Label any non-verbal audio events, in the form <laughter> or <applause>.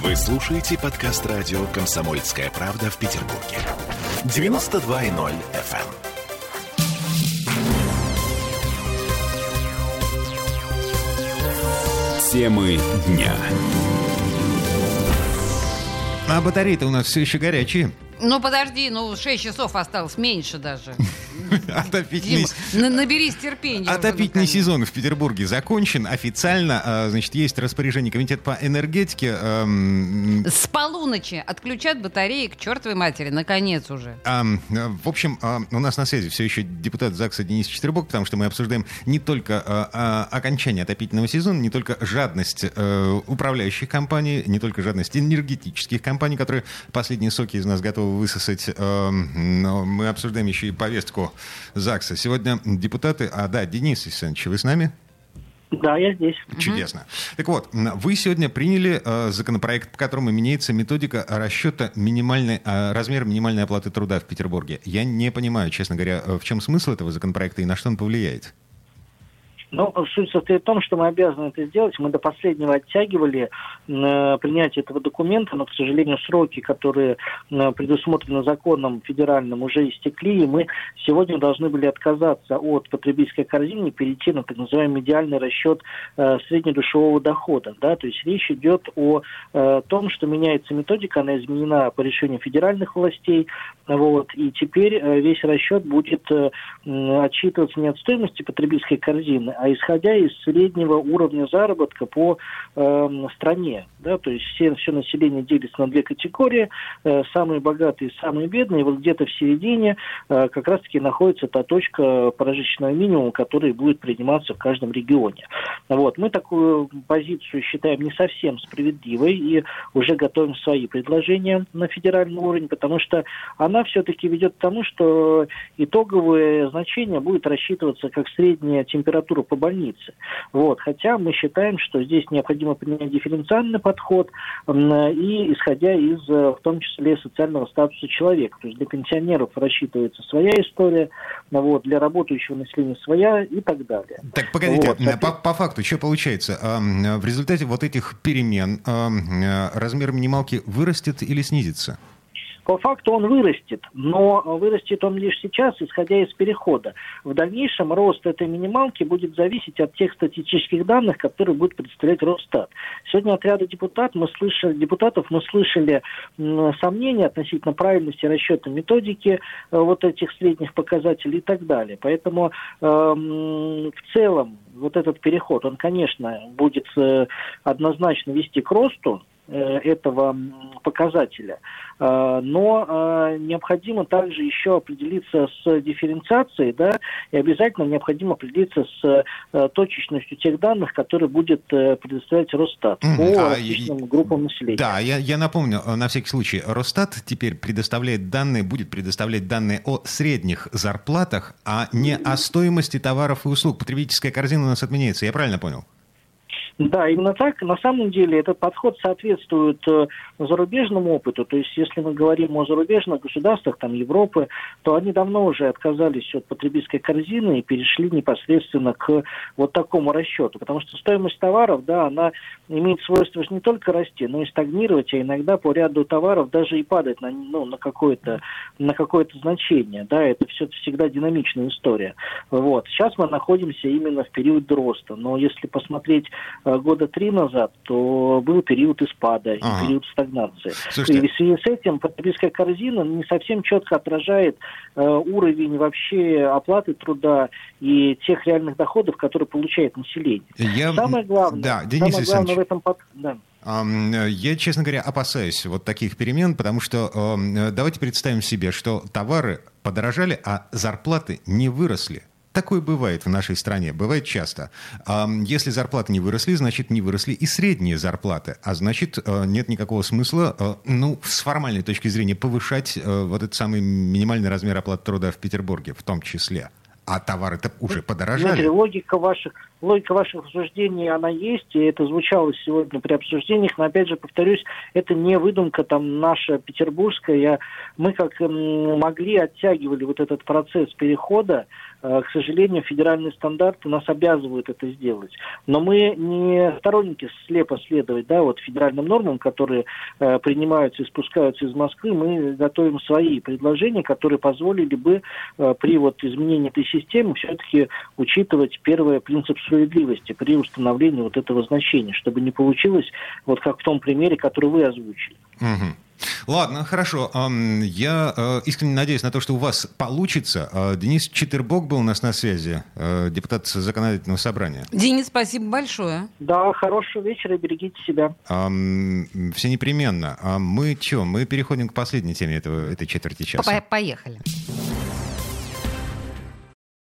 Вы слушаете подкаст радио «Комсомольская правда» в Петербурге. 92.0 FM. Темы дня. А батареи-то у нас все еще горячие. Ну, подожди, ну, 6 часов осталось, меньше даже. <laughs> <laughs> Отопительный, Дима, на- наберись терпения. отопительный наконец. сезон в Петербурге закончен. Официально, а, значит, есть распоряжение Комитета по энергетике. эм, С полуночи отключат батареи к чертовой матери, наконец уже. В общем, а, у нас на связи все еще депутат ЗАГСа Денис Четербок, потому что мы обсуждаем не только а, окончание отопительного сезона, не только жадность э, управляющих компаний, не только жадность энергетических компаний, которые последние соки из нас готовы высосать. но мы обсуждаем еще и повестку ЗАГСа. Сегодня депутаты... А, да, Денис Александрович, вы с нами? Да, я здесь. Чудесно. Так вот, вы сегодня приняли э, законопроект, по которому меняется методика расчета минимальной, э, размера минимальной оплаты труда в Петербурге. Я не понимаю, честно говоря, э, в чем смысл этого законопроекта и на что он повлияет. Ну, суть состоит в том, что мы обязаны это сделать. Мы до последнего оттягивали э, принятие этого документа, но, к сожалению, сроки, которые э, предусмотрены законом федеральным, уже истекли, и мы сегодня должны были отказаться от потребительской корзины и перейти на так называемый идеальный расчет э, среднедушевого дохода. Да? То есть речь идет о том, что меняется методика, она изменена по решению федеральных властей, вот, и теперь весь расчет будет отчитываться не от стоимости потребительской корзины, а исходя из среднего уровня заработка по эм, стране. Да, то есть все, все население делится на две категории, э, самые богатые и самые бедные, вот где-то в середине э, как раз-таки находится та точка прожиточного минимума, который будет приниматься в каждом регионе. Вот. Мы такую позицию считаем не совсем справедливой и уже готовим свои предложения на федеральный уровень, потому что она все-таки ведет к тому, что итоговое значение будет рассчитываться как средняя температура по больнице. Вот. Хотя мы считаем, что здесь необходимо принять дифференциальный подход и исходя из, э, в том числе, социального статуса человека. То есть для пенсионеров рассчитывается своя история, вот, для работающего населения своя и так далее. Так, погодите, Вот, э, по, по факту, что получается? В результате вот этих перемен э, размер минималки вырастет или снизится? По факту он вырастет, но вырастет он лишь сейчас, исходя из перехода. В дальнейшем рост этой минималки будет зависеть от тех статистических данных, которые будет представлять Росстат. Сегодня от ряда депутат мы слышали, депутатов мы слышали сомнения относительно правильности расчета методики э, вот этих средних показателей и так далее. Поэтому эм, в целом вот этот переход, он, конечно, будет э, однозначно вести к росту, этого м, показателя. Э, Но э, необходимо также еще определиться с дифференциацией, да, и обязательно необходимо определиться с э, точечностью тех данных, которые будет э, предоставлять Росстат Мгм. по А, различным и- группам населения. Да, я, я напомню, э, на всякий случай, Росстат теперь предоставляет данные, будет предоставлять данные о средних зарплатах, а не о стоимости товаров и услуг. Потребительская корзина у нас отменяется, я правильно понял? Да, именно так. На самом деле этот подход соответствует э, зарубежному опыту. То есть, если мы говорим о зарубежных государствах, там Европы, то они давно уже отказались от потребительской корзины и перешли непосредственно к вот такому расчету. Потому что стоимость товаров, да, она имеет свойство не только расти, но и стагнировать, а иногда по ряду товаров даже и падать на, ну, на какое-то на какое-то значение. Да, это все всегда динамичная история. Вот. Сейчас мы находимся именно в период роста. Но если посмотреть э, года три назад, то был период и спада, Ага. и период стагнации. Слушайте, И в связи с этим потребительская корзина не совсем четко отражает э, уровень вообще оплаты труда и тех реальных доходов, которые получает население. я... Самое главное, Да, Денис самое главное в этом под... да. Э, Я, честно говоря, опасаюсь вот таких перемен, потому что э, давайте представим себе, что товары подорожали, а зарплаты не выросли. Такое бывает в нашей стране, бывает часто. Если зарплаты не выросли, значит, не выросли и средние зарплаты. А значит, э, нет никакого смысла, э, ну, с формальной точки зрения, повышать э, вот этот самый минимальный размер оплаты труда в Петербурге в том числе. А товары-то уже Дмитрий, подорожали. логика ваших, логика ваших рассуждений, она есть, и это звучало сегодня при обсуждениях, но опять же повторюсь, это не выдумка там наша петербургская. Мы как могли оттягивали вот этот процесс перехода К сожалению, федеральные стандарты нас обязывают это сделать. Но мы не сторонники слепо следовать да, вот федеральным нормам, которые принимаются и спускаются из Москвы. Мы готовим свои предложения, которые позволили бы при вот изменении этой системы все-таки учитывать первое принцип справедливости при установлении вот этого значения, чтобы не получилось вот как в том примере, который вы озвучили. Угу. Ладно, хорошо. Я э, искренне надеюсь на то, что у вас получится. Э, Денис Читербок был у нас на связи, э, депутат законодательного собрания. Денис, спасибо большое. Да, хорошего вечера, берегите себя. Все непременно. А мы что, мы переходим к последней теме этого, этой четверти часа. Поехали.